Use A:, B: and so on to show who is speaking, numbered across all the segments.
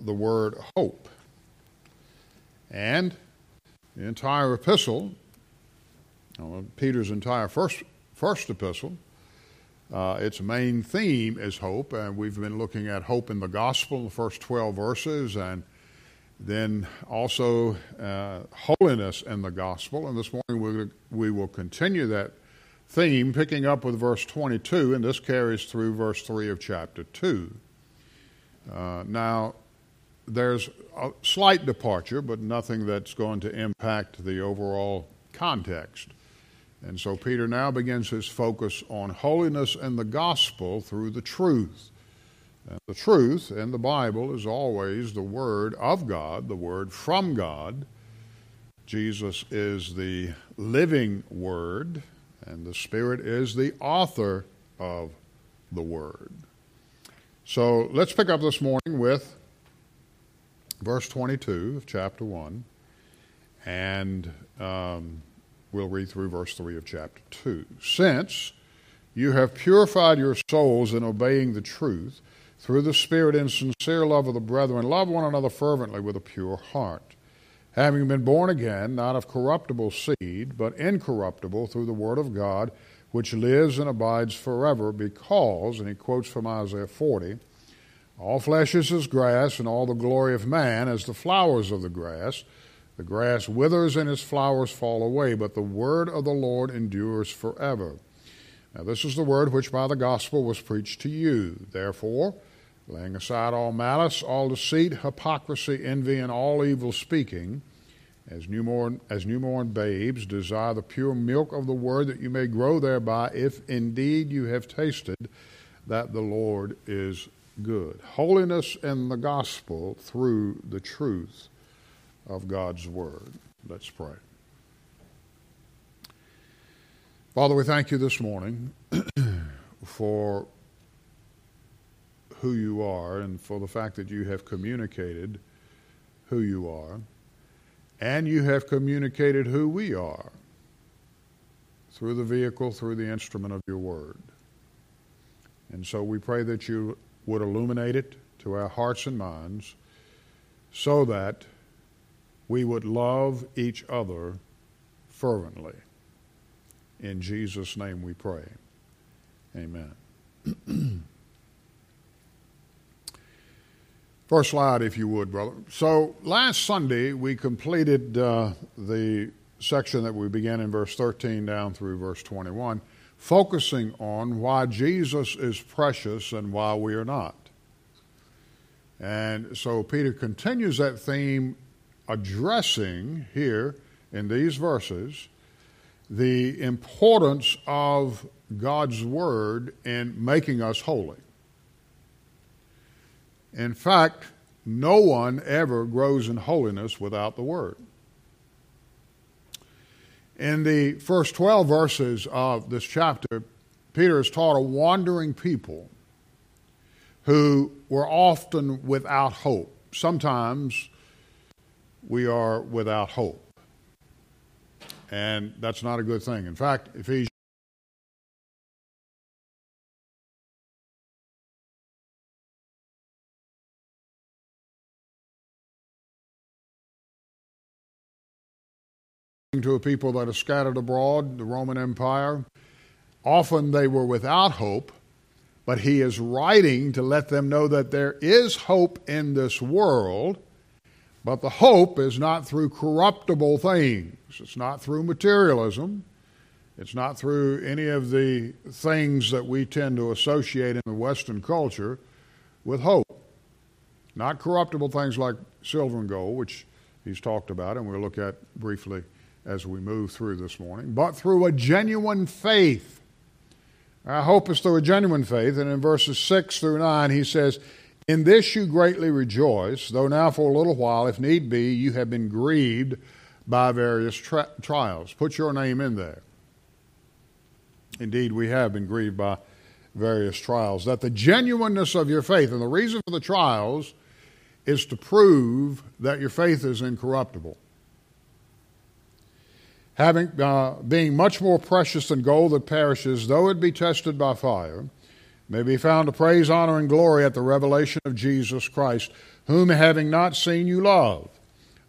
A: the word hope. And the entire epistle, Peter's entire first, first epistle, uh, its main theme is hope, and we've been looking at hope in the gospel, in the first 12 verses, and then also uh, holiness in the gospel. And this morning we, we will continue that theme, picking up with verse 22, and this carries through verse 3 of chapter 2. Uh, now, there's a slight departure, but nothing that's going to impact the overall context. And so Peter now begins his focus on holiness and the gospel through the truth. And the truth in the Bible is always the Word of God, the Word from God. Jesus is the living Word, and the Spirit is the author of the Word. So let's pick up this morning with verse 22 of chapter 1, and um, we'll read through verse 3 of chapter 2. Since you have purified your souls in obeying the truth, through the Spirit in sincere love of the brethren, love one another fervently with a pure heart, having been born again, not of corruptible seed, but incorruptible through the Word of God, which lives and abides forever, because, and he quotes from Isaiah 40, all flesh is as grass, and all the glory of man as the flowers of the grass. The grass withers and its flowers fall away, but the word of the Lord endures forever. Now, this is the word which by the gospel was preached to you. Therefore, laying aside all malice, all deceit, hypocrisy, envy, and all evil speaking, as newborn, as newborn babes, desire the pure milk of the word that you may grow thereby, if indeed you have tasted that the Lord is good. Holiness in the gospel through the truth of God's word. Let's pray. Father, we thank you this morning for who you are and for the fact that you have communicated who you are, and you have communicated who we are through the vehicle, through the instrument of your word. And so we pray that you would illuminate it to our hearts and minds so that we would love each other fervently. In Jesus' name we pray. Amen. First slide, if you would, brother. So last Sunday, we completed uh, the section that we began in verse 13 down through verse 21, focusing on why Jesus is precious and why we are not. And so Peter continues that theme, addressing here in these verses the importance of God's Word in making us holy. In fact, no one ever grows in holiness without the Word. In the first 12 verses of this chapter, Peter has taught a wandering people who were often without hope. Sometimes we are without hope. And that's not a good thing. In fact, Ephesians to a people that are scattered abroad, the Roman Empire. Often they were without hope, but he is writing to let them know that there is hope in this world, but the hope is not through corruptible things. It's not through materialism. It's not through any of the things that we tend to associate in the Western culture with hope. Not corruptible things like silver and gold, which he's talked about and we'll look at briefly as we move through this morning, but through a genuine faith. I hope it's through a genuine faith, and in verses 6 through 9, he says, In this you greatly rejoice, though now for a little while, if need be, you have been grieved by various tra- trials. Put your name in there. Indeed, we have been grieved by various trials. That the genuineness of your faith, and the reason for the trials, is to prove that your faith is incorruptible having, uh, being much more precious than gold that perishes, though it be tested by fire, may be found to praise, honor, and glory at the revelation of Jesus Christ, whom having not seen you love.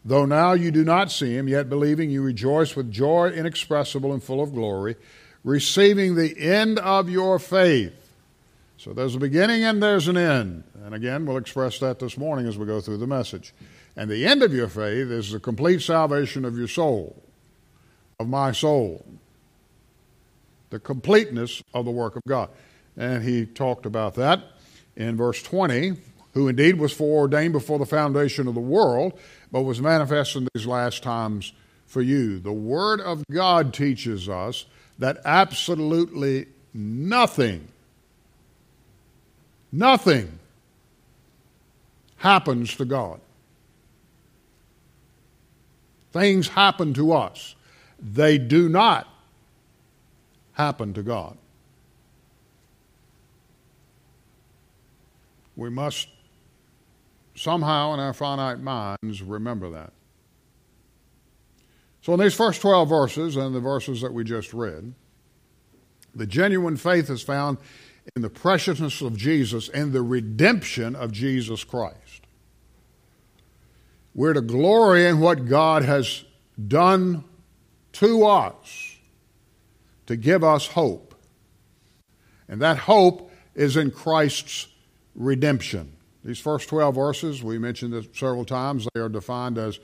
A: Though now you do not see him, yet believing you rejoice with joy inexpressible and full of glory, receiving the end of your faith. So there's a beginning and there's an end. And again, we'll express that this morning as we go through the message. And the end of your faith is the complete salvation of your soul, of my soul, the completeness of the work of God. And he talked about that in verse 20, who indeed was foreordained before the foundation of the world, but was manifest in these last times for you. The Word of God teaches us that absolutely nothing, nothing happens to God. Things happen to us, they do not happen to God. We must somehow in our finite minds remember that. So, in these first 12 verses and the verses that we just read, the genuine faith is found in the preciousness of Jesus and the redemption of Jesus Christ. We're to glory in what God has done to us to give us hope. And that hope is in Christ's redemption. These first 12 verses, we mentioned it several times, they are defined as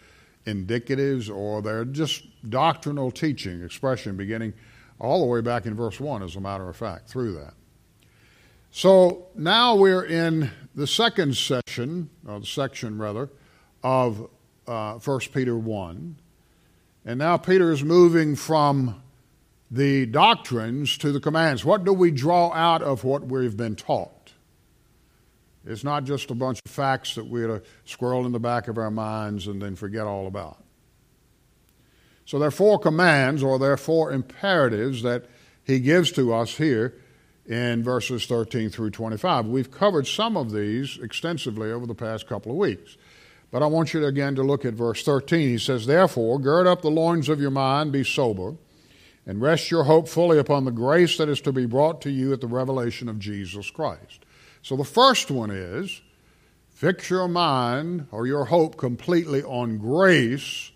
A: indicatives or they're just doctrinal teaching, expression beginning all the way back in verse 1, as a matter of fact, through that. So now we're in the second session, or the section rather, of uh, 1 Peter 1. And now Peter is moving from the doctrines to the commands. What do we draw out of what we've been taught? It's not just a bunch of facts that we're to squirrel in the back of our minds and then forget all about. So there are four commands, or there are four imperatives that he gives to us here in verses 13 through 25. We've covered some of these extensively over the past couple of weeks. But I want you to, again to look at verse 13. He says, Therefore, gird up the loins of your mind, be sober, and rest your hope fully upon the grace that is to be brought to you at the revelation of Jesus Christ. So the first one is fix your mind or your hope completely on grace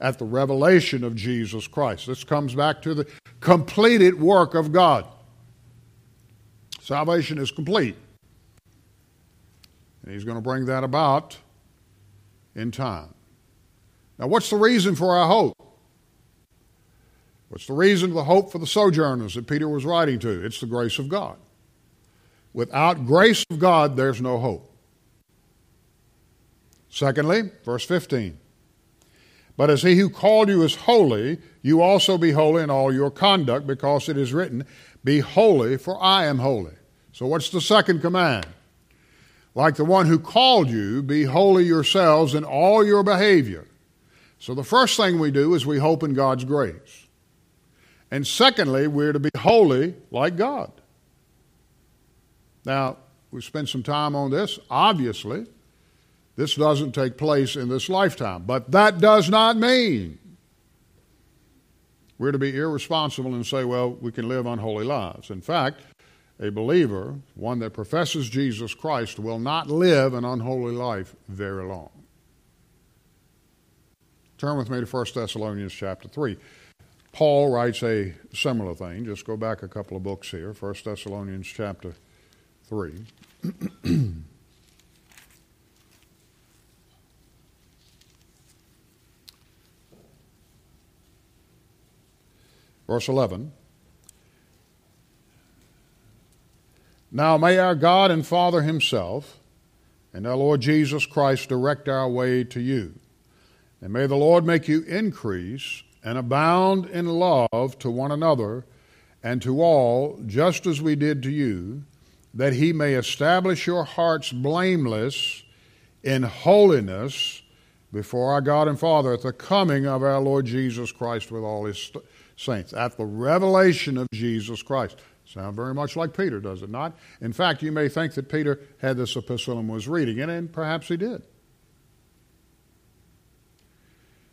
A: at the revelation of Jesus Christ. This comes back to the completed work of God. Salvation is complete. And He's going to bring that about in time. Now, what's the reason for our hope? What's the reason of the hope for the sojourners that Peter was writing to? It's the grace of God. Without grace of God, there's no hope. Secondly, verse 15. But as he who called you is holy, you also be holy in all your conduct, because it is written, Be holy, for I am holy. So, what's the second command? Like the one who called you, be holy yourselves in all your behavior. So, the first thing we do is we hope in God's grace. And secondly, we're to be holy like God. Now, we spent some time on this. Obviously, this doesn't take place in this lifetime, but that does not mean we're to be irresponsible and say, well, we can live unholy lives. In fact, a believer, one that professes Jesus Christ, will not live an unholy life very long. Turn with me to 1 Thessalonians chapter 3. Paul writes a similar thing. Just go back a couple of books here. 1 Thessalonians chapter 3. Verse 11. Now may our God and Father Himself and our Lord Jesus Christ direct our way to you. And may the Lord make you increase and abound in love to one another and to all, just as we did to you that he may establish your hearts blameless in holiness before our God and Father at the coming of our Lord Jesus Christ with all his saints, at the revelation of Jesus Christ. Sound very much like Peter, does it not? In fact, you may think that Peter had this epistle and was reading it, and perhaps he did.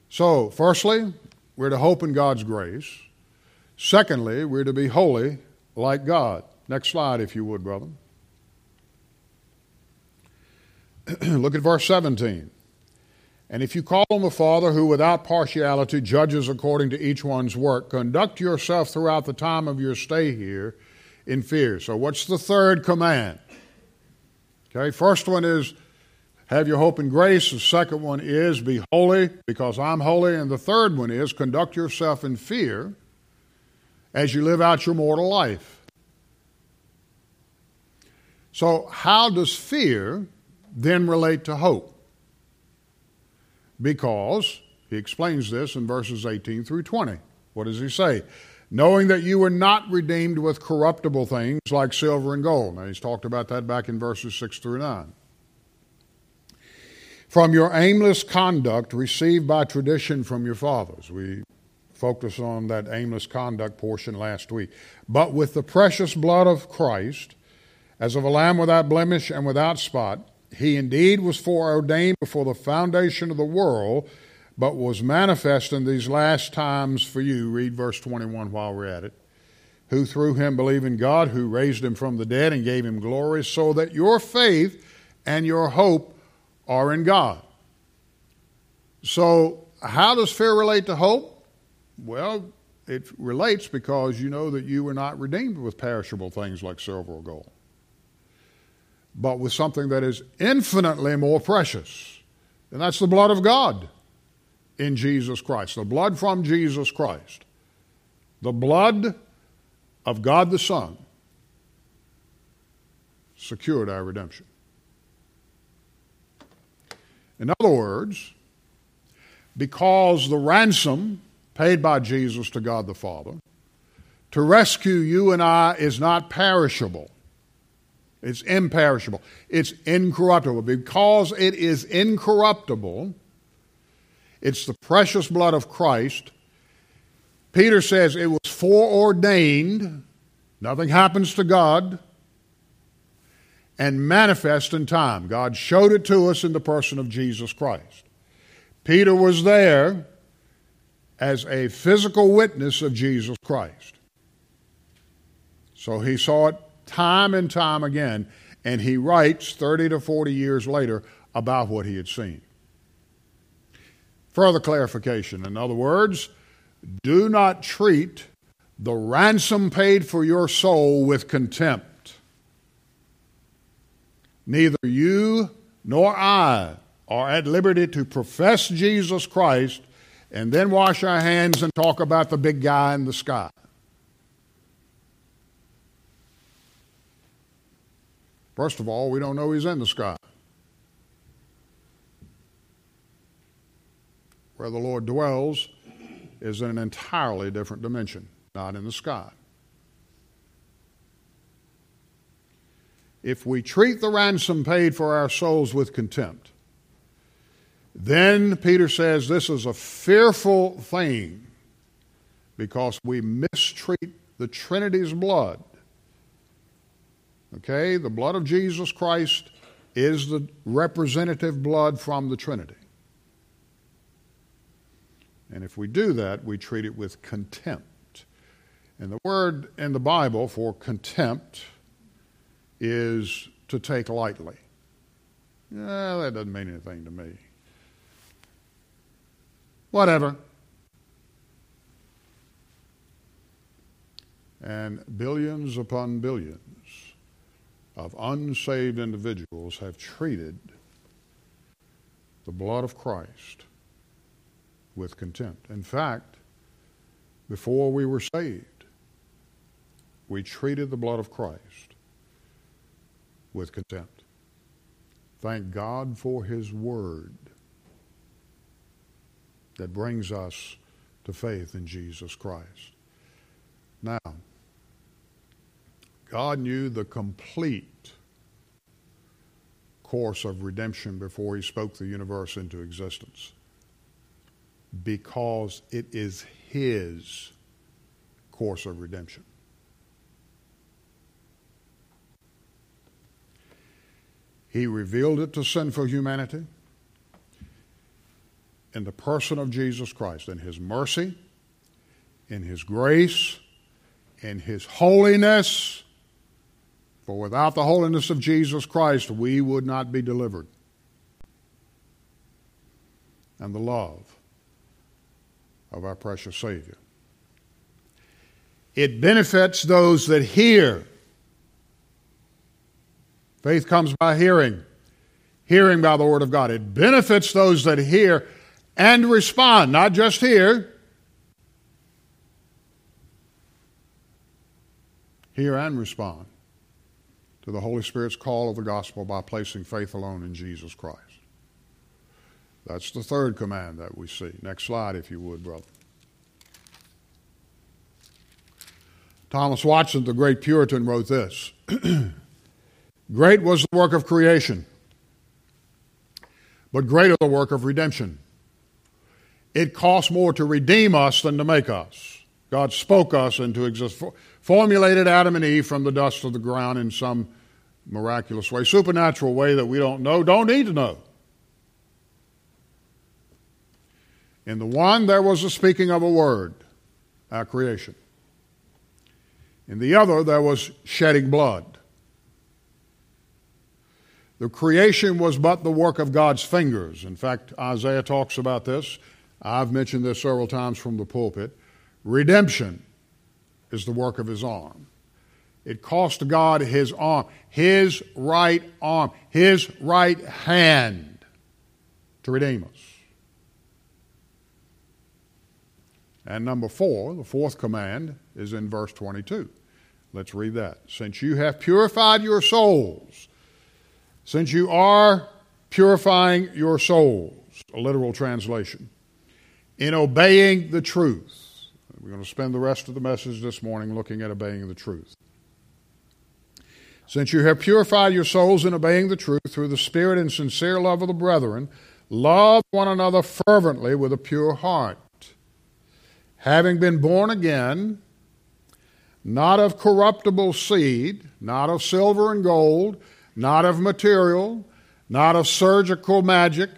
A: So, firstly, we're to hope in God's grace. Secondly, we're to be holy like God. Next slide, if you would, brother. Look at verse 17. And if you call on the Father, who without partiality judges according to each one's work, conduct yourself throughout the time of your stay here in fear. So, what's the third command? Okay, first one is have your hope in grace. The second one is be holy because I'm holy. And the third one is conduct yourself in fear as you live out your mortal life. So, how does fear then relate to hope? Because he explains this in verses 18 through 20. What does he say? Knowing that you were not redeemed with corruptible things like silver and gold. Now, he's talked about that back in verses 6 through 9. From your aimless conduct received by tradition from your fathers. We focused on that aimless conduct portion last week. But with the precious blood of Christ, as of a lamb without blemish and without spot, he indeed was foreordained before the foundation of the world, but was manifest in these last times for you. Read verse 21 while we're at it. Who through him believe in God, who raised him from the dead and gave him glory, so that your faith and your hope are in God. So, how does fear relate to hope? Well, it relates because you know that you were not redeemed with perishable things like silver or gold, but with something that is infinitely more precious, and that's the blood of God in Jesus Christ, the blood from Jesus Christ, the blood of God the Son secured our redemption. In other words, because the ransom paid by Jesus to God the Father to rescue you and I is not perishable. It's imperishable. It's incorruptible. Because it is incorruptible, it's the precious blood of Christ. Peter says it was foreordained, nothing happens to God, and manifest in time. God showed it to us in the person of Jesus Christ. Peter was there as a physical witness of Jesus Christ. So he saw it time and time again, and he writes 30 to 40 years later about what he had seen. Further clarification, in other words, do not treat the ransom paid for your soul with contempt. Neither you nor I are at liberty to profess Jesus Christ and then wash our hands and talk about the big guy in the sky. First of all, we don't know he's in the sky. Where the Lord dwells is in an entirely different dimension, not in the sky. If we treat the ransom paid for our souls with contempt, then Peter says this is a fearful thing because we mistreat the Trinity's blood. Okay, the blood of Jesus Christ is the representative blood from the Trinity. And if we do that, we treat it with contempt. And the word in the Bible for contempt is to take lightly. Yeah, that doesn't mean anything to me. Whatever. And billions upon billions of unsaved individuals have treated the blood of Christ with contempt. In fact, before we were saved, we treated the blood of Christ with contempt. Thank God for His Word that brings us to faith in Jesus Christ. Now, God knew the complete course of redemption before He spoke the universe into existence because it is His course of redemption. He revealed it to sinful humanity in the person of Jesus Christ, in His mercy, in His grace, in His holiness. For without the holiness of Jesus Christ, we would not be delivered. and the love of our precious Savior. It benefits those that hear. Faith comes by hearing, hearing by the Word of God. It benefits those that hear and respond, not just hear, hear and respond to the Holy Spirit's call of the gospel by placing faith alone in Jesus Christ. That's the third command that we see. Next slide, if you would, brother. Thomas Watson, the great Puritan, wrote this Great was the work of creation, but greater the work of redemption. It cost more to redeem us than to make us. God spoke us into existence, formulated Adam and Eve from the dust of the ground in some miraculous way, supernatural way that we don't know, don't need to know. In the one, there was a speaking of a word, our creation. In the other, there was shedding blood. The creation was but the work of God's fingers. In fact, Isaiah talks about this. I've mentioned this several times from the pulpit. Redemption is the work of his arm. It cost God his arm, his right arm, his right hand to redeem us. And number four, the fourth command, is in verse 22. Let's read that. Since you have purified your souls, since you are purifying your souls, a literal translation, in obeying the truth. We're going to spend the rest of the message this morning looking at obeying the truth. Since you have purified your souls in obeying the truth through the Spirit and sincere love of the brethren, love one another fervently with a pure heart. Having been born again, not of corruptible seed, not of silver and gold, not of material, not of surgical magic,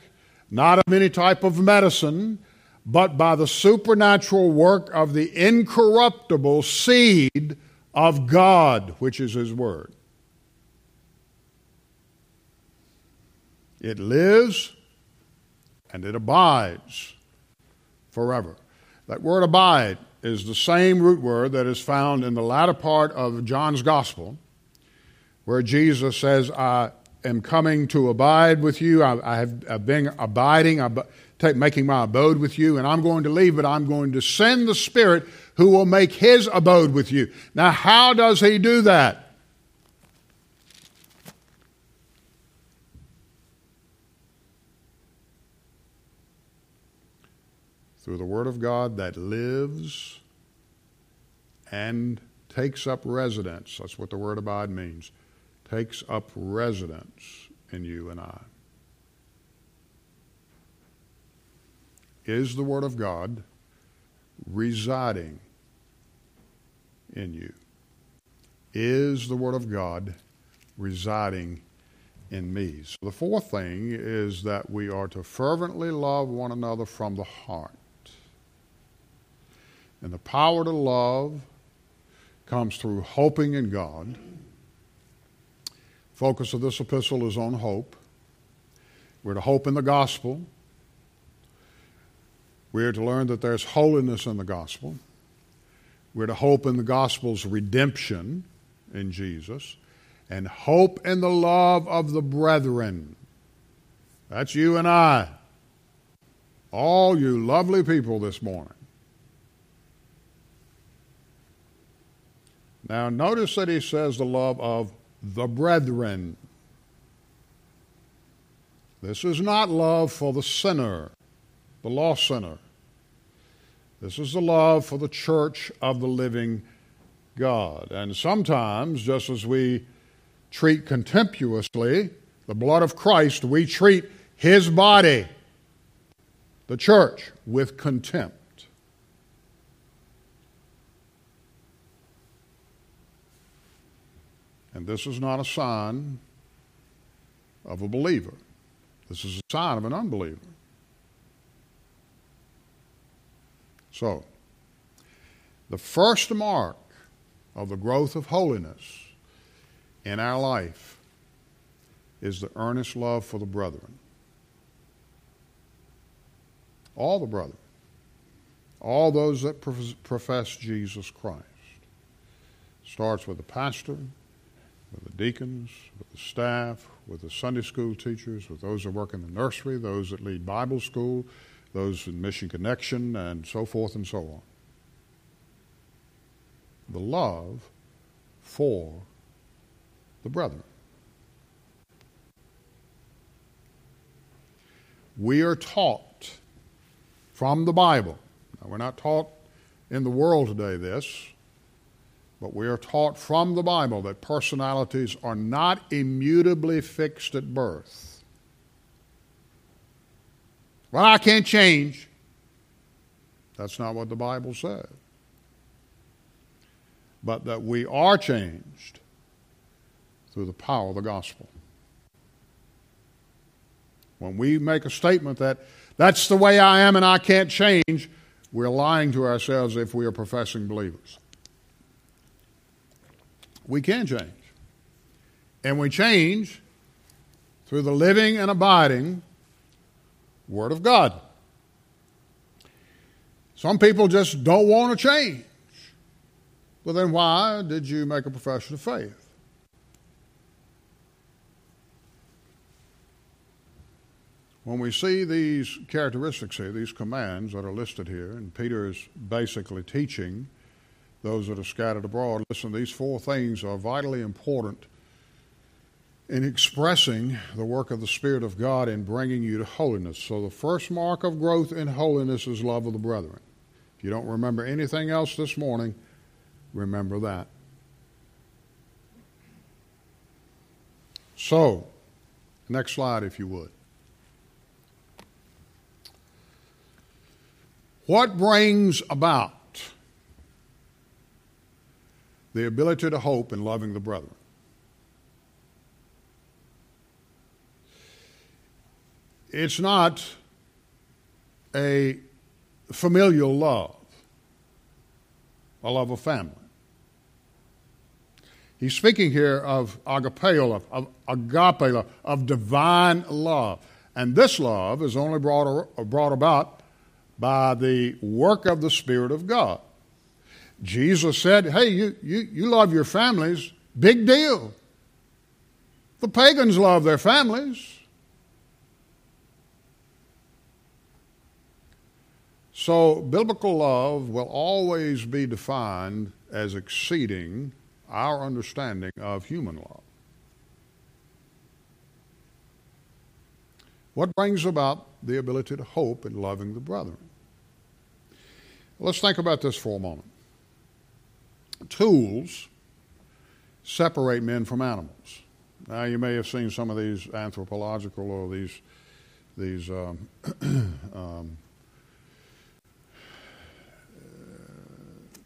A: not of any type of medicine, but by the supernatural work of the incorruptible seed of God, which is His Word. It lives and it abides forever. That word abide is the same root word that is found in the latter part of John's Gospel, where Jesus says, I am coming to abide with you. I, I have I've been abiding, ab- take, making my abode with you, and I'm going to leave, but I'm going to send the Spirit who will make his abode with you. Now, how does he do that? Through the Word of God that lives and takes up residence. That's what the word abide means. Takes up residence in you and I. Is the Word of God residing in you? Is the Word of God residing in me? So the fourth thing is that we are to fervently love one another from the heart. And the power to love comes through hoping in God. Focus of this epistle is on hope. We're to hope in the gospel. We're to learn that there's holiness in the gospel. We're to hope in the gospel's redemption in Jesus and hope in the love of the brethren. That's you and I. All you lovely people this morning. Now, notice that he says the love of the brethren. This is not love for the sinner, the lost sinner. This is the love for the church of the living God. And sometimes, just as we treat contemptuously the blood of Christ, we treat his body, the church, with contempt. And this is not a sign of a believer. This is a sign of an unbeliever. So, the first mark of the growth of holiness in our life is the earnest love for the brethren. All the brethren. All those that profess Jesus Christ. Starts with the pastor, with the deacons, with the staff, with the Sunday school teachers, with those that work in the nursery, those that lead Bible school, those in Mission Connection, and so forth and so on. The love for the brethren. We are taught from the Bible. Now, we're not taught in the world today this, but we are taught from the Bible that personalities are not immutably fixed at birth. Well, I can't change. That's not what the Bible says. But that we are changed through the power of the gospel. When we make a statement that that's the way I am and I can't change, we're lying to ourselves if we are professing believers we can change. And we change through the living and abiding Word of God. Some people just don't want to change. Well, then why did you make a profession of faith? When we see these characteristics here, these commands that are listed here, and Peter is basically teaching those that are scattered abroad. Listen, these four things are vitally important in expressing the work of the Spirit of God in bringing you to holiness. So, the first mark of growth in holiness is love of the brethren. If you don't remember anything else this morning, remember that. So, next slide, if you would. What brings about the ability to hope in loving the brethren. It's not a familial love, a love of family. He's speaking here of agapeo of agape love, of divine love. And this love is only brought, brought about by the work of the Spirit of God. Jesus said, Hey, you, you, you love your families. Big deal. The pagans love their families. So, biblical love will always be defined as exceeding our understanding of human love. What brings about the ability to hope in loving the brethren? Let's think about this for a moment tools separate men from animals. Now, you may have seen some of these anthropological or these these um, um,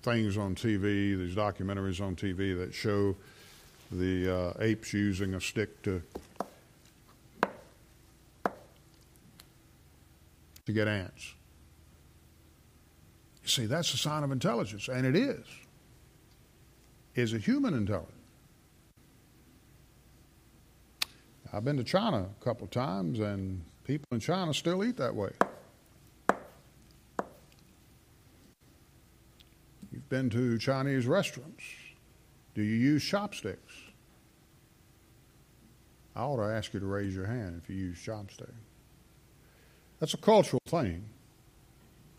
A: things on TV, these documentaries on TV that show the uh, apes using a stick to to get ants. You see, that's a sign of intelligence, and it is is a human intelligence. I've been to China a couple of times, and people in China still eat that way. You've been to Chinese restaurants. Do you use chopsticks? I ought to ask you to raise your hand if you use chopsticks. That's a cultural thing.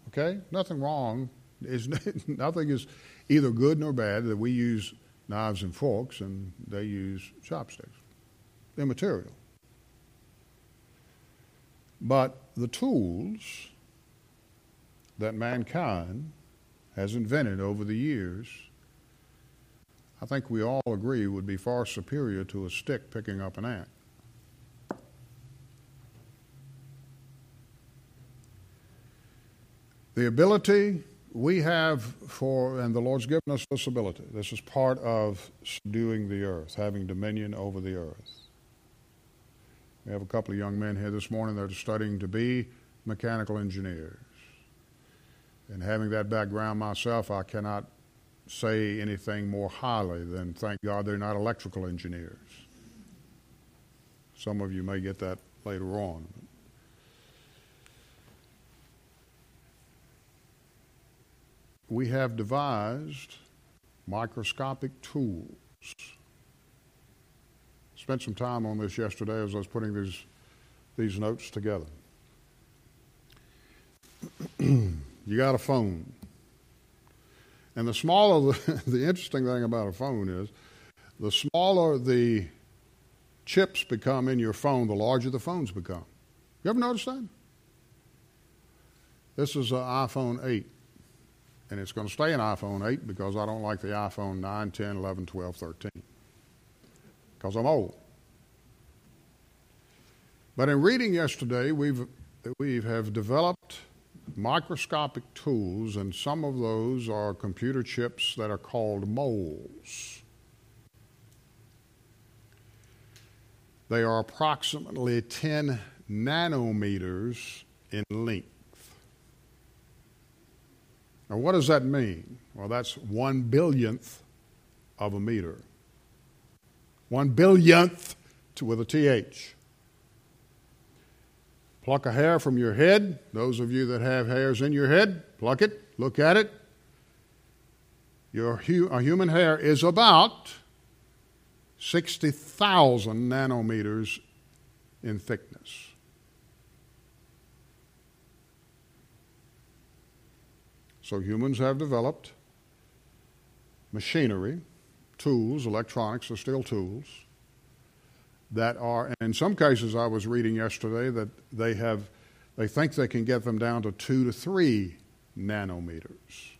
A: Okay? Nothing wrong. Is nothing is either good nor bad that we use knives and forks and they use chopsticks. They're material. But the tools that mankind has invented over the years, I think we all agree would be far superior to a stick picking up an ant. The ability we have for, and the Lord's given us this ability. This is part of subduing the earth, having dominion over the earth. We have a couple of young men here this morning that are studying to be mechanical engineers. And having that background myself, I cannot say anything more highly than thank God they're not electrical engineers. Some of you may get that later on. We have devised microscopic tools. Spent some time on this yesterday as I was putting these, these notes together. you got a phone. And the smaller, the, the interesting thing about a phone is, the smaller the chips become in your phone, the larger the phones become. You ever notice that? This is an iPhone 8, and it's going to stay an iPhone 8 because I don't like the iPhone 9, 10, 11, 12, 13 because I'm old. But in reading yesterday, we've, we have developed microscopic tools, and some of those are computer chips that are called moles. They are approximately 10 nanometers in length. Now, what does that mean? Well, that's one billionth of a meter. One billionth with a TH. Pluck a hair from your head. Those of you that have hairs in your head, pluck it, look at it. Your hu- a human hair is about 60,000 nanometers in thickness. So humans have developed machinery, tools, electronics are still tools, that are, and in some cases I was reading yesterday that they have, they think they can get them down to two to three nanometers.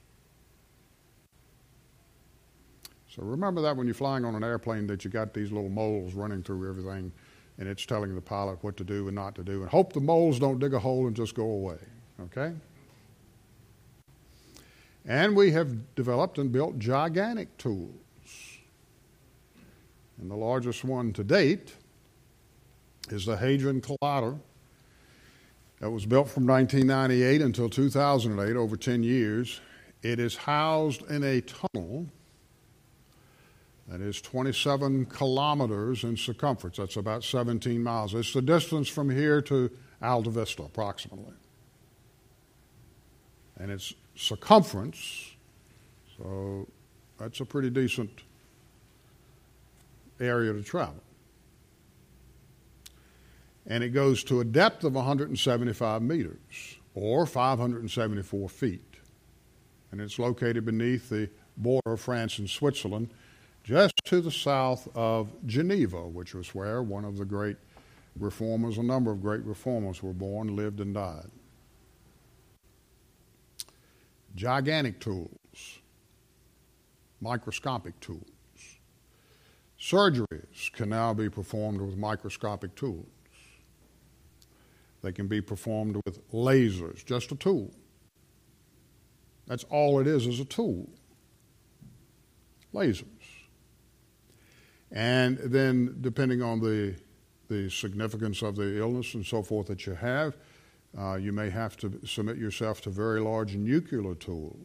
A: So remember that when you're flying on an airplane that you got these little moles running through everything and it's telling the pilot what to do and not to do. And hope the moles don't dig a hole and just go away. Okay? And we have developed and built gigantic tools. And the largest one to date is the Hadron Collider that was built from 1998 until 2008, over 10 years. It is housed in a tunnel that is 27 kilometers in circumference. That's about 17 miles. It's the distance from here to Altavista, approximately. And it's circumference. So that's a pretty decent area to travel. And it goes to a depth of 175 meters or 574 feet. And it's located beneath the border of France and Switzerland, just to the south of Geneva, which was where one of the great reformers, a number of great reformers were born, lived, and died gigantic tools, microscopic tools. Surgeries can now be performed with microscopic tools. They can be performed with lasers, just a tool. That's all it is, is a tool. Lasers. And then, depending on the, the significance of the illness and so forth that you have, uh, you may have to submit yourself to very large nuclear tools.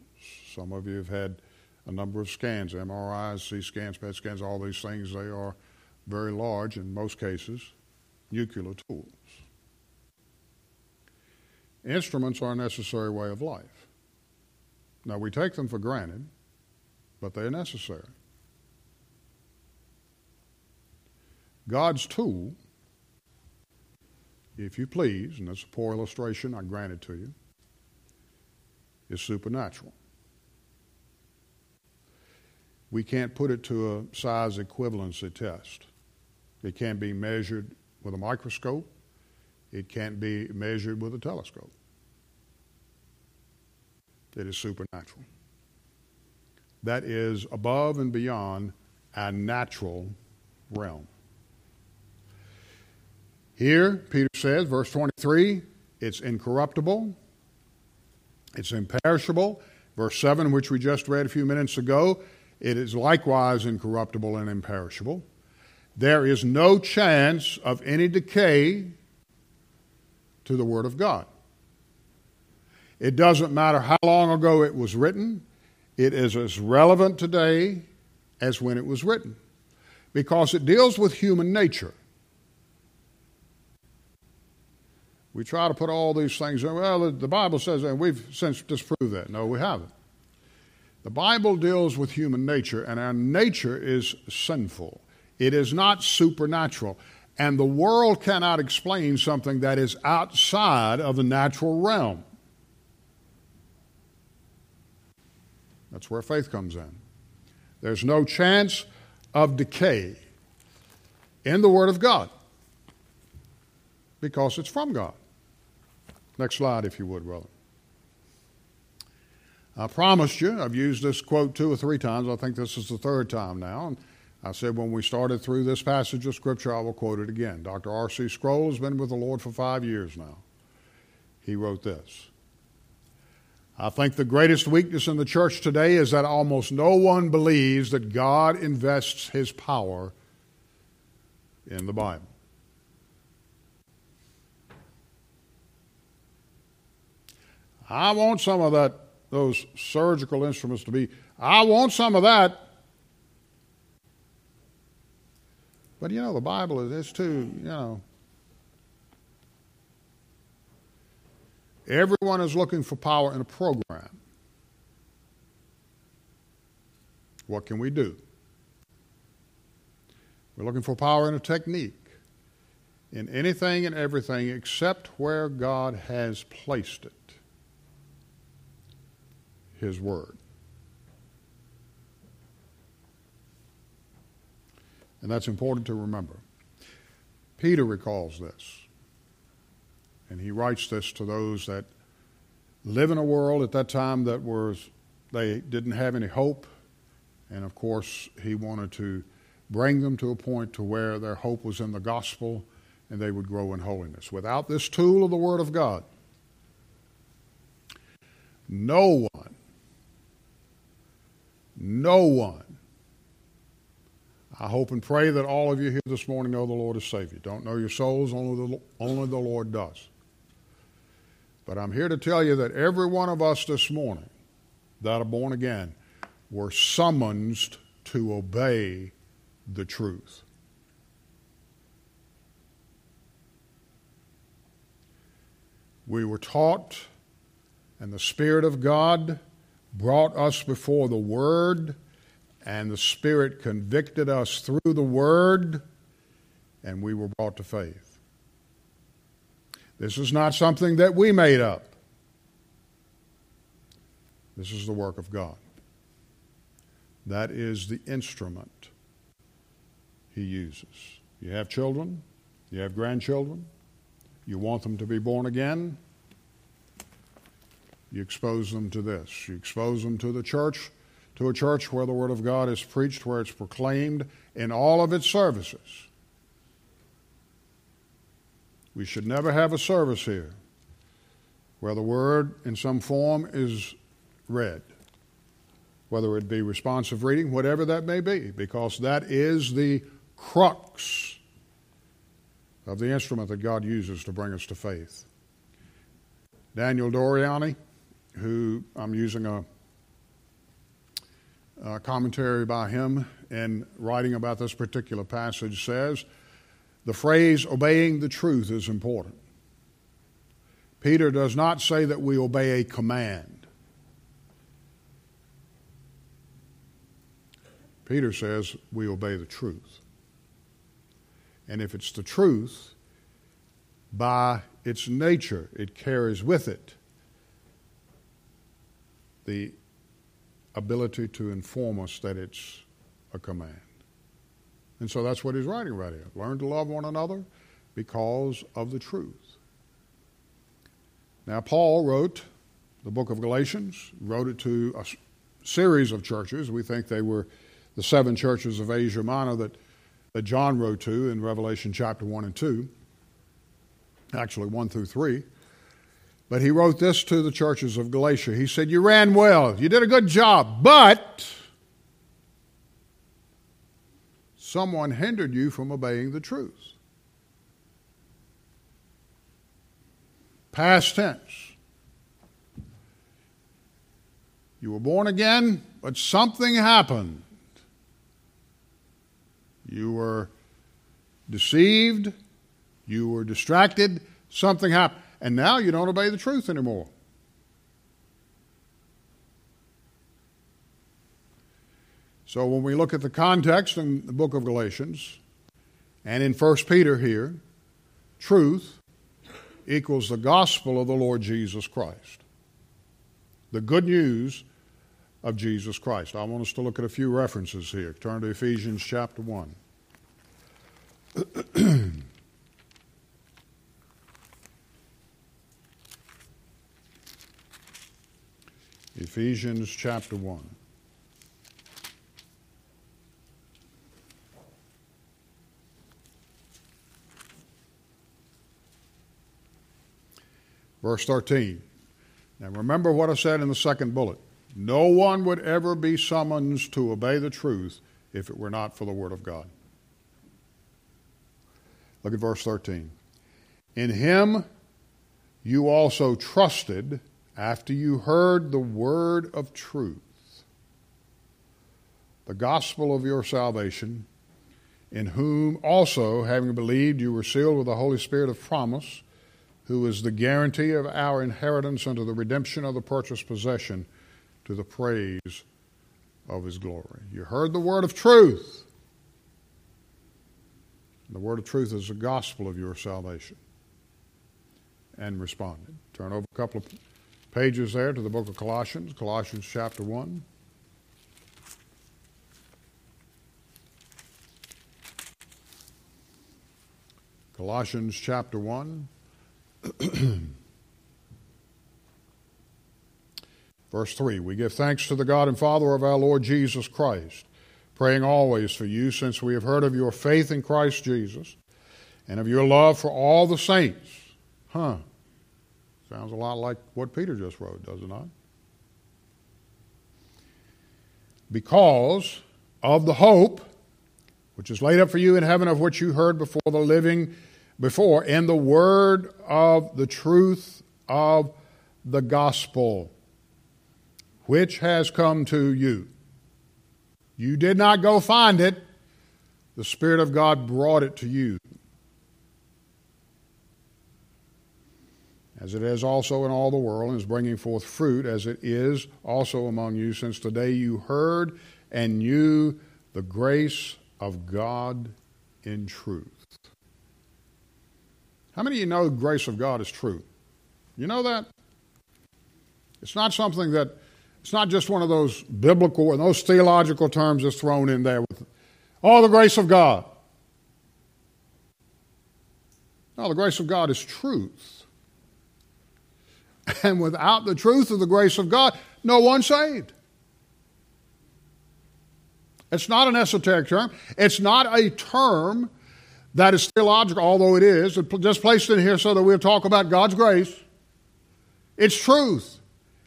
A: Some of you have had a number of scans, MRIs, C scans, PET scans, all these things. They are very large in most cases, nuclear tools. Instruments are a necessary way of life. Now, we take them for granted, but they're necessary. God's tool if you please, and that's a poor illustration, I grant it to you, is supernatural. We can't put it to a size equivalency test. It can't be measured with a microscope. It can't be measured with a telescope. It is supernatural. That is above and beyond our natural realm. Here, Peter says, verse 23, it's incorruptible, it's imperishable. Verse 7, which we just read a few minutes ago, it is likewise incorruptible and imperishable. There is no chance of any decay to the Word of God. It doesn't matter how long ago it was written, it is as relevant today as when it was written because it deals with human nature. We try to put all these things in. Well, the Bible says, and we've since disproved that. No, we haven't. The Bible deals with human nature, and our nature is sinful. It is not supernatural. And the world cannot explain something that is outside of the natural realm. That's where faith comes in. There's no chance of decay in the Word of God because it's from God. Next slide, if you would, brother. I promised you, I've used this quote two or three times. I think this is the third time now. And I said when we started through this passage of Scripture, I will quote it again. Dr. R.C. Sproul has been with the Lord for five years now. He wrote this I think the greatest weakness in the church today is that almost no one believes that God invests his power in the Bible. I want some of that those surgical instruments to be. I want some of that. But you know, the Bible is it's too, you know. Everyone is looking for power in a program. What can we do? We're looking for power in a technique, in anything and everything except where God has placed it his word. And that's important to remember. Peter recalls this. And he writes this to those that live in a world at that time that was they didn't have any hope. And of course, he wanted to bring them to a point to where their hope was in the gospel and they would grow in holiness. Without this tool of the Word of God, no one no one. I hope and pray that all of you here this morning know the Lord is Savior. Don't know your souls, only the, only the Lord does. But I'm here to tell you that every one of us this morning that are born again were summoned to obey the truth. We were taught, and the Spirit of God brought us before the Word, and the Spirit convicted us through the Word, and we were brought to faith. This is not something that we made up. This is the work of God. That is the instrument He uses. You have children, you have grandchildren, you want them to be born again, you expose them to this. You expose them to the church, to a church where the Word of God is preached, where it's proclaimed in all of its services. We should never have a service here where the Word in some form is read, whether it be responsive reading, whatever that may be, because that is the crux of the instrument that God uses to bring us to faith. Daniel Doriani who I'm using a, a commentary by him in writing about this particular passage, says the phrase obeying the truth is important. Peter does not say that we obey a command. Peter says we obey the truth. And if it's the truth, by its nature, it carries with it the ability to inform us that it's a command. And so that's what he's writing right here. Learn to love one another because of the truth. Now, Paul wrote the book of Galatians, wrote it to a series of churches. We think they were the seven churches of Asia Minor that, that John wrote to in Revelation chapter 1 and 2, actually 1 through 3. But he wrote this to the churches of Galatia. He said, You ran well, you did a good job, but someone hindered you from obeying the truth. Past tense. You were born again, but something happened. You were deceived, you were distracted, something happened and now you don't obey the truth anymore. So when we look at the context in the book of Galatians and in 1 Peter here, truth equals the gospel of the Lord Jesus Christ. The good news of Jesus Christ. I want us to look at a few references here. Turn to Ephesians chapter 1. Ephesians chapter 1. Verse 13. Now remember what I said in the second bullet. No one would ever be summoned to obey the truth if it were not for the Word of God. Look at verse 13. In him you also trusted after you heard the word of truth, the gospel of your salvation, in whom also, having believed, you were sealed with the Holy Spirit of promise, who is the guarantee of our inheritance unto the redemption of the purchased possession to the praise of his glory. You heard the word of truth. The word of truth is the gospel of your salvation. And responded. Turn over a couple of pages there to the book of Colossians, Colossians chapter 1. Colossians chapter 1. Verse 3 We give thanks to the God and Father of our Lord Jesus Christ, praying always for you, since we have heard of your faith in Christ Jesus and of your love for all the saints. Huh. Sounds a lot like what Peter just wrote, does it not? Because of the hope which is laid up for you in heaven, of which you heard before the living, before, in the word of the truth of the gospel, which has come to you. You did not go find it, the Spirit of God brought it to you. As it is also in all the world, and is bringing forth fruit, as it is also among you, since the day you heard and knew the grace of God in truth. How many of you know the grace of God is truth? You know that? It's not something that, it's not just one of those biblical and those theological terms that's thrown in there with, oh, the grace of God. No, the grace of God is truth. And without the truth of the grace of God, no one saved. It's not an esoteric term. It's not a term that is theological, although it is. Just placed in here so that we'll talk about God's grace. It's truth,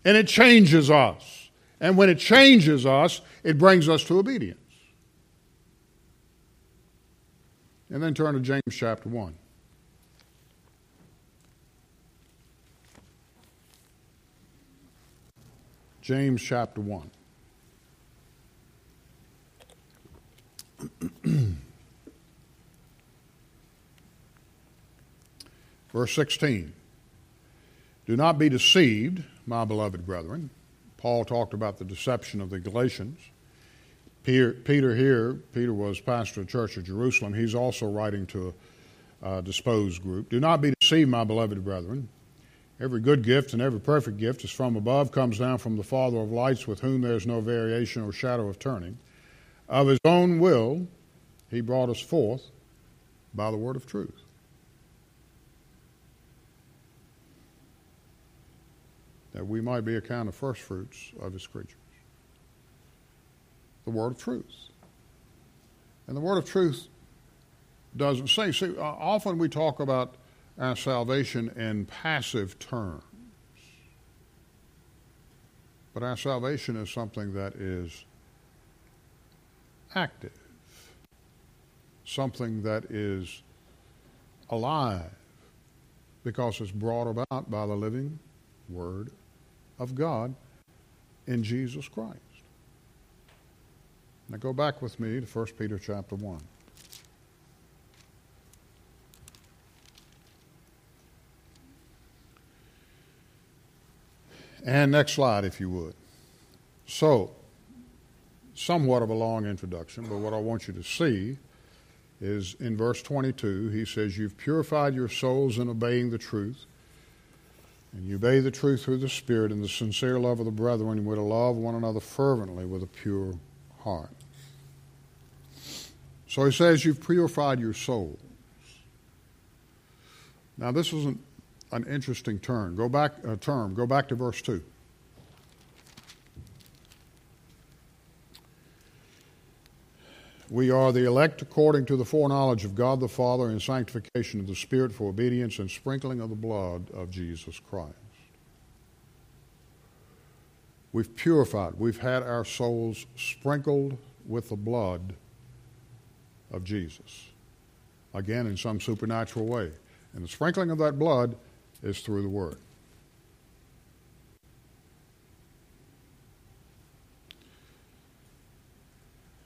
A: and it changes us. And when it changes us, it brings us to obedience. And then turn to James chapter 1. James chapter 1. Verse 16. Do not be deceived, my beloved brethren. Paul talked about the deception of the Galatians. Peter, Peter here, Peter was pastor of the church of Jerusalem. He's also writing to a, a disposed group. Do not be deceived, my beloved brethren. Every good gift and every perfect gift is from above, comes down from the Father of lights, with whom there is no variation or shadow of turning. Of his own will, he brought us forth by the word of truth. That we might be a kind of first fruits of his creatures. The word of truth. And the word of truth doesn't say, see, uh, often we talk about our salvation in passive terms. But our salvation is something that is active, something that is alive, because it's brought about by the living Word of God in Jesus Christ. Now go back with me to 1 Peter chapter 1. And next slide, if you would. So, somewhat of a long introduction, but what I want you to see is in verse 22, he says, You've purified your souls in obeying the truth, and you obey the truth through the Spirit and the sincere love of the brethren, with to love one another fervently with a pure heart. So he says, You've purified your souls. Now, this is an, interesting turn. Go back, uh, term. Go back to verse 2. We are the elect according to the foreknowledge of God the Father and sanctification of the Spirit for obedience and sprinkling of the blood of Jesus Christ. We've purified, we've had our souls sprinkled with the blood of Jesus. Again, in some supernatural way. And the sprinkling of that blood is through the Word.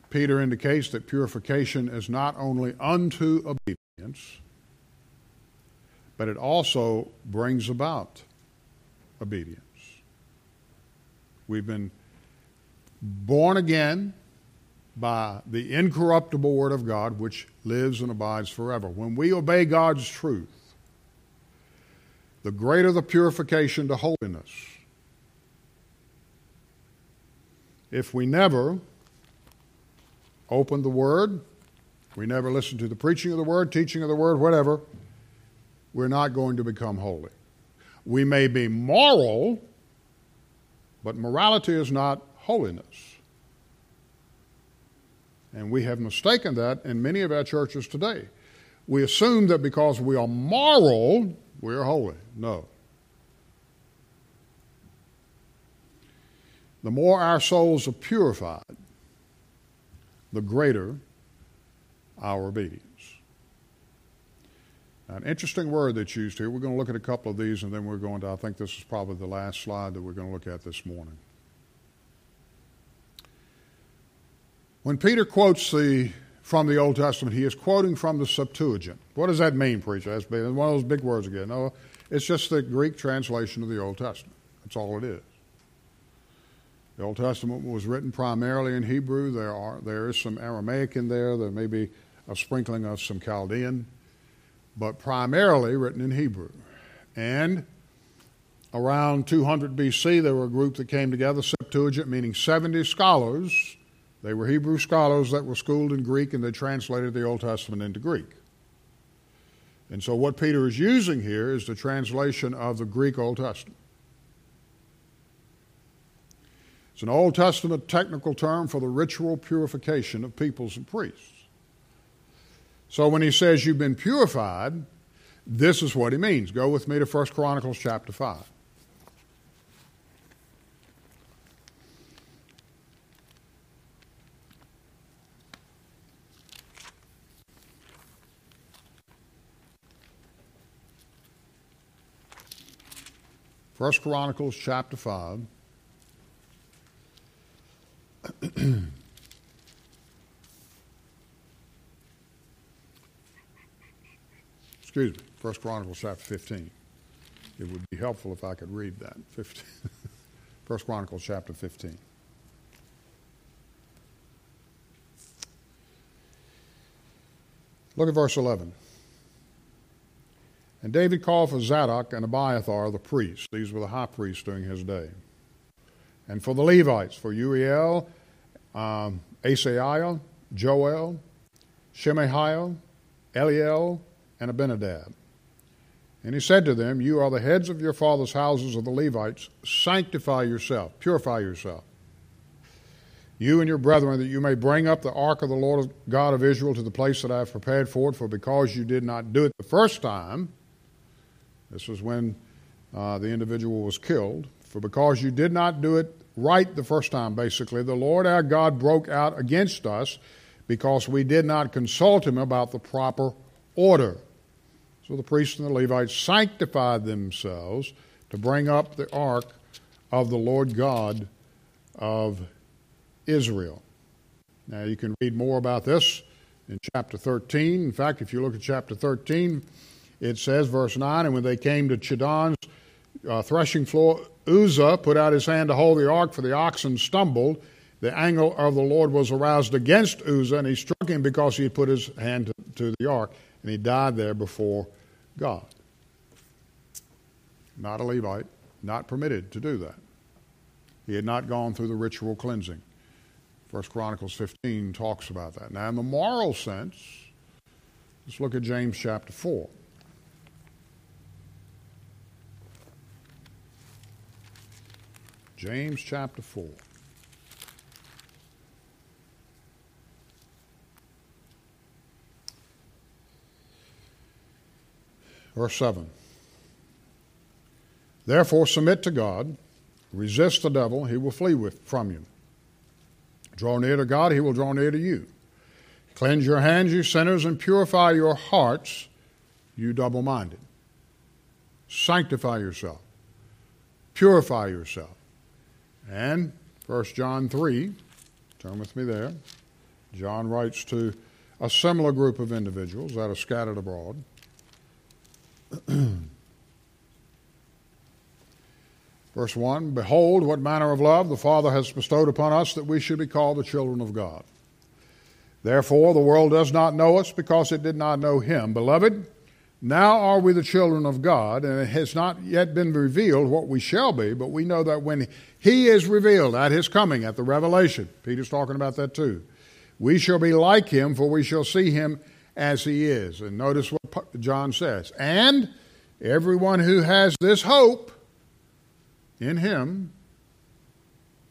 A: Peter indicates that purification is not only unto obedience, but it also brings about obedience. We've been born again by the incorruptible Word of God, which lives and abides forever. When we obey God's truth, the greater the purification to holiness. If we never open the Word, we never listen to the preaching of the Word, teaching of the Word, whatever, we're not going to become holy. We may be moral, but morality is not holiness. And we have mistaken that in many of our churches today. We assume that because we are moral, we are holy. No. The more our souls are purified, the greater our obedience. Now, an interesting word that's used here. We're going to look at a couple of these and then we're going to, I think this is probably the last slide that we're going to look at this morning. When Peter quotes the, from the Old Testament, he is quoting from the Septuagint. What does that mean, preacher? That's one of those big words again. No, it's just the Greek translation of the Old Testament. That's all it is. The Old Testament was written primarily in Hebrew. There, are, there is some Aramaic in there. There may be a sprinkling of some Chaldean, but primarily written in Hebrew. And around 200 BC, there were a group that came together, Septuagint, meaning 70 scholars. They were Hebrew scholars that were schooled in Greek and they translated the Old Testament into Greek. And so, what Peter is using here is the translation of the Greek Old Testament. It's an Old Testament technical term for the ritual purification of peoples and priests. So when he says you've been purified, this is what he means. Go with me to 1 Chronicles chapter 5. First Chronicles chapter 5. Excuse me, First Chronicles chapter 15. It would be helpful if I could read that. 15. First Chronicles chapter 15. Look at verse 11. And David called for Zadok and Abiathar the priests. These were the high priests during his day and for the Levites, for Uriel, um, Asaiah, Joel, Shemaiah, Eliel, and Abinadab. And he said to them, You are the heads of your father's houses of the Levites. Sanctify yourself, purify yourself. You and your brethren, that you may bring up the ark of the Lord God of Israel to the place that I have prepared for it. For because you did not do it the first time, this was when uh, the individual was killed, for because you did not do it right the first time, basically, the Lord our God broke out against us because we did not consult him about the proper order. So the priests and the Levites sanctified themselves to bring up the ark of the Lord God of Israel. Now you can read more about this in chapter 13. In fact, if you look at chapter 13, it says, verse 9, and when they came to Chidon's uh, threshing floor, Uzzah put out his hand to hold the ark, for the oxen stumbled, the anger of the Lord was aroused against Uzzah, and he struck him because he put his hand to, to the ark, and he died there before God. Not a Levite, not permitted to do that. He had not gone through the ritual cleansing. First Chronicles 15 talks about that. Now, in the moral sense, let's look at James chapter 4. James chapter 4. Verse 7. Therefore, submit to God, resist the devil, he will flee with, from you. Draw near to God, he will draw near to you. Cleanse your hands, you sinners, and purify your hearts, you double minded. Sanctify yourself, purify yourself. And 1 John 3, turn with me there. John writes to a similar group of individuals that are scattered abroad. Verse 1 Behold, what manner of love the Father has bestowed upon us that we should be called the children of God. Therefore, the world does not know us because it did not know Him. Beloved, now are we the children of God, and it has not yet been revealed what we shall be, but we know that when He is revealed at His coming, at the revelation, Peter's talking about that too, we shall be like Him, for we shall see Him as He is. And notice what John says. And everyone who has this hope, in him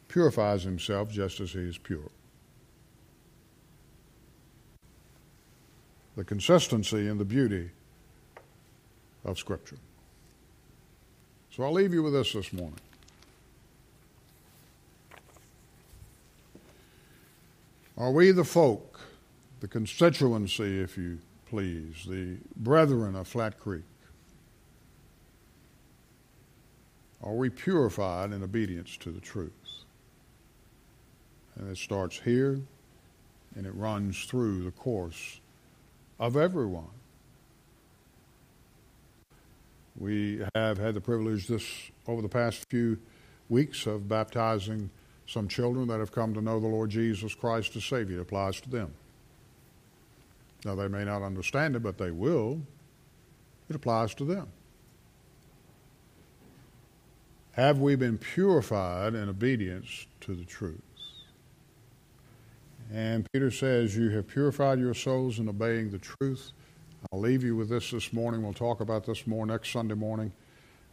A: purifies himself just as he is pure. The consistency and the beauty of Scripture. So I'll leave you with this this morning. Are we the folk, the constituency, if you please, the brethren of Flat Creek? Are we purified in obedience to the truth? And it starts here and it runs through the course of everyone. We have had the privilege this over the past few weeks of baptizing some children that have come to know the Lord Jesus Christ as Savior. It applies to them. Now, they may not understand it, but they will. It applies to them. Have we been purified in obedience to the truth? And Peter says, You have purified your souls in obeying the truth. I'll leave you with this this morning. We'll talk about this more next Sunday morning.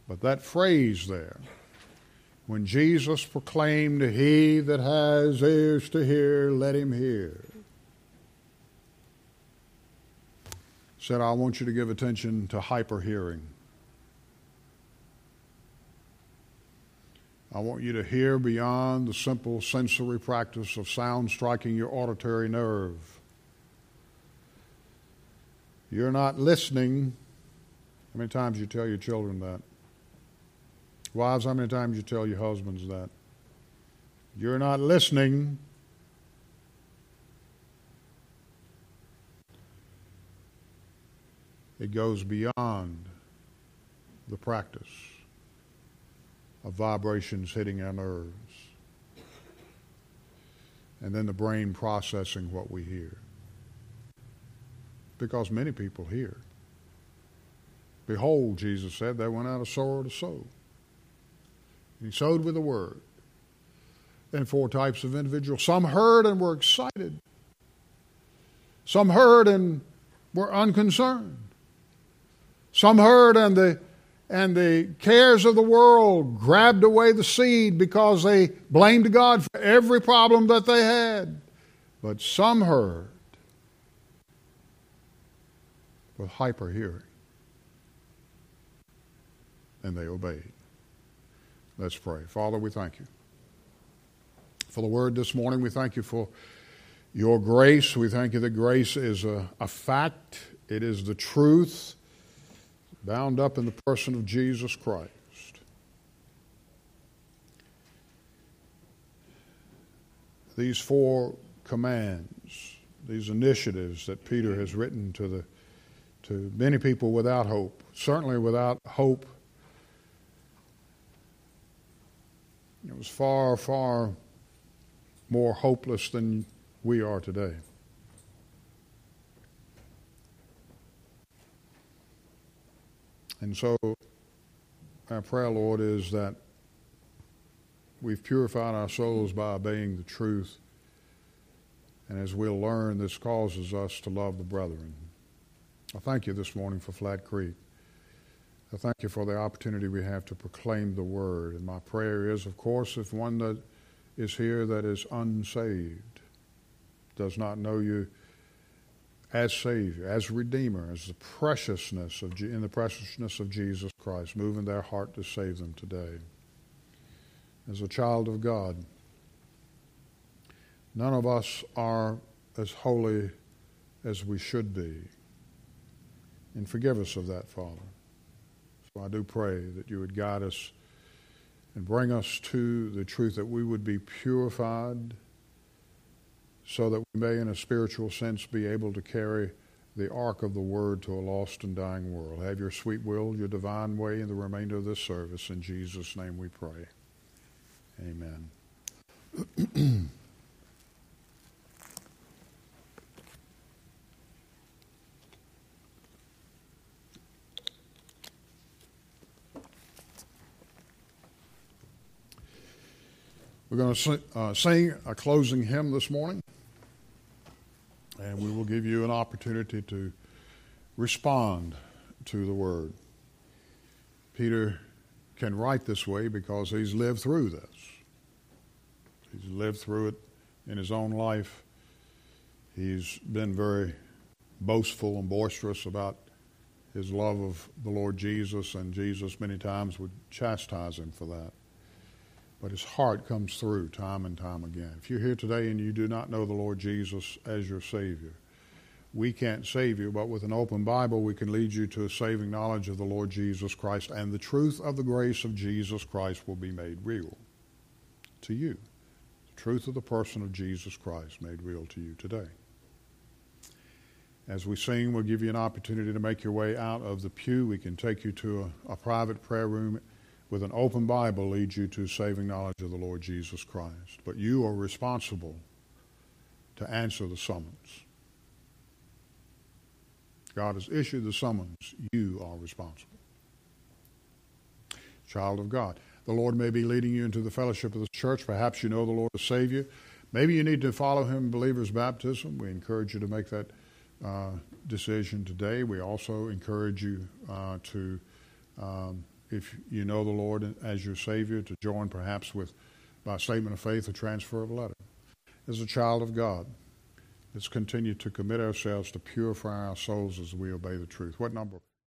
A: But that phrase there, when Jesus proclaimed, He that has ears to hear, let him hear, said, I want you to give attention to hyper hearing. I want you to hear beyond the simple sensory practice of sound striking your auditory nerve. You're not listening. How many times you tell your children that? Wives, how many times you tell your husbands that? You're not listening. It goes beyond the practice of vibrations hitting our nerves. And then the brain processing what we hear. Because many people hear. Behold, Jesus said, they went out of sorrow to sow. He sowed with the word. Then four types of individuals. Some heard and were excited. Some heard and were unconcerned. Some heard and the and the cares of the world grabbed away the seed because they blamed God for every problem that they had. But some heard with hyper hearing and they obeyed. Let's pray. Father, we thank you for the word this morning. We thank you for your grace. We thank you that grace is a, a fact, it is the truth bound up in the person of Jesus Christ. These four commands, these initiatives that Peter has written to, the, to many people without hope, certainly without hope. It was far, far more hopeless than we are today. And so, our prayer, Lord, is that we've purified our souls by obeying the truth. And as we'll learn, this causes us to love the brethren. I thank you this morning for Flat Creek. I thank you for the opportunity we have to proclaim the word. And my prayer is, of course, if one that is here that is unsaved, does not know you as Savior, as Redeemer, as the preciousness of in the preciousness of Jesus Christ, move in their heart to save them today. As a child of God, none of us are as holy as we should be. And forgive us of that, Father. So I do pray that you would guide us and bring us to the truth that we would be purified so that we may, in a spiritual sense, be able to carry the ark of the word to a lost and dying world. Have your sweet will, your divine way in the remainder of this service. In Jesus' name we pray. Amen. We're going to uh, sing a closing hymn this morning, and we will give you an opportunity to respond to the word. Peter can write this way because he's lived through this. He's lived through it in his own life. He's been very boastful and boisterous about his love of the Lord Jesus, and Jesus many times would chastise him for that but his heart comes through time and time again. If you're here today and you do not know the Lord Jesus as your Savior, we can't save you, but with an open Bible, we can lead you to a saving knowledge of the Lord Jesus Christ, and the truth of the grace of Jesus Christ will be made real to you. The truth of the person of Jesus Christ made real to you today. As we sing, we'll give you an opportunity to make your way out of the pew. We can take you to a, a private prayer room with an open Bible leads you to saving knowledge of the Lord Jesus Christ. But you are responsible to answer the summons. God has issued the summons. You are responsible. Child of God. The Lord may be leading you into the fellowship of the church. Perhaps you know the Lord as Savior. Maybe you need to follow Him in believer's baptism. We encourage you to make that uh, decision today. We also encourage you uh, to um, if you know the Lord as your Savior, to join perhaps with, by statement of faith, a transfer of a letter. As a child of God, let's continue to commit ourselves to purify our souls as we obey the truth. What number?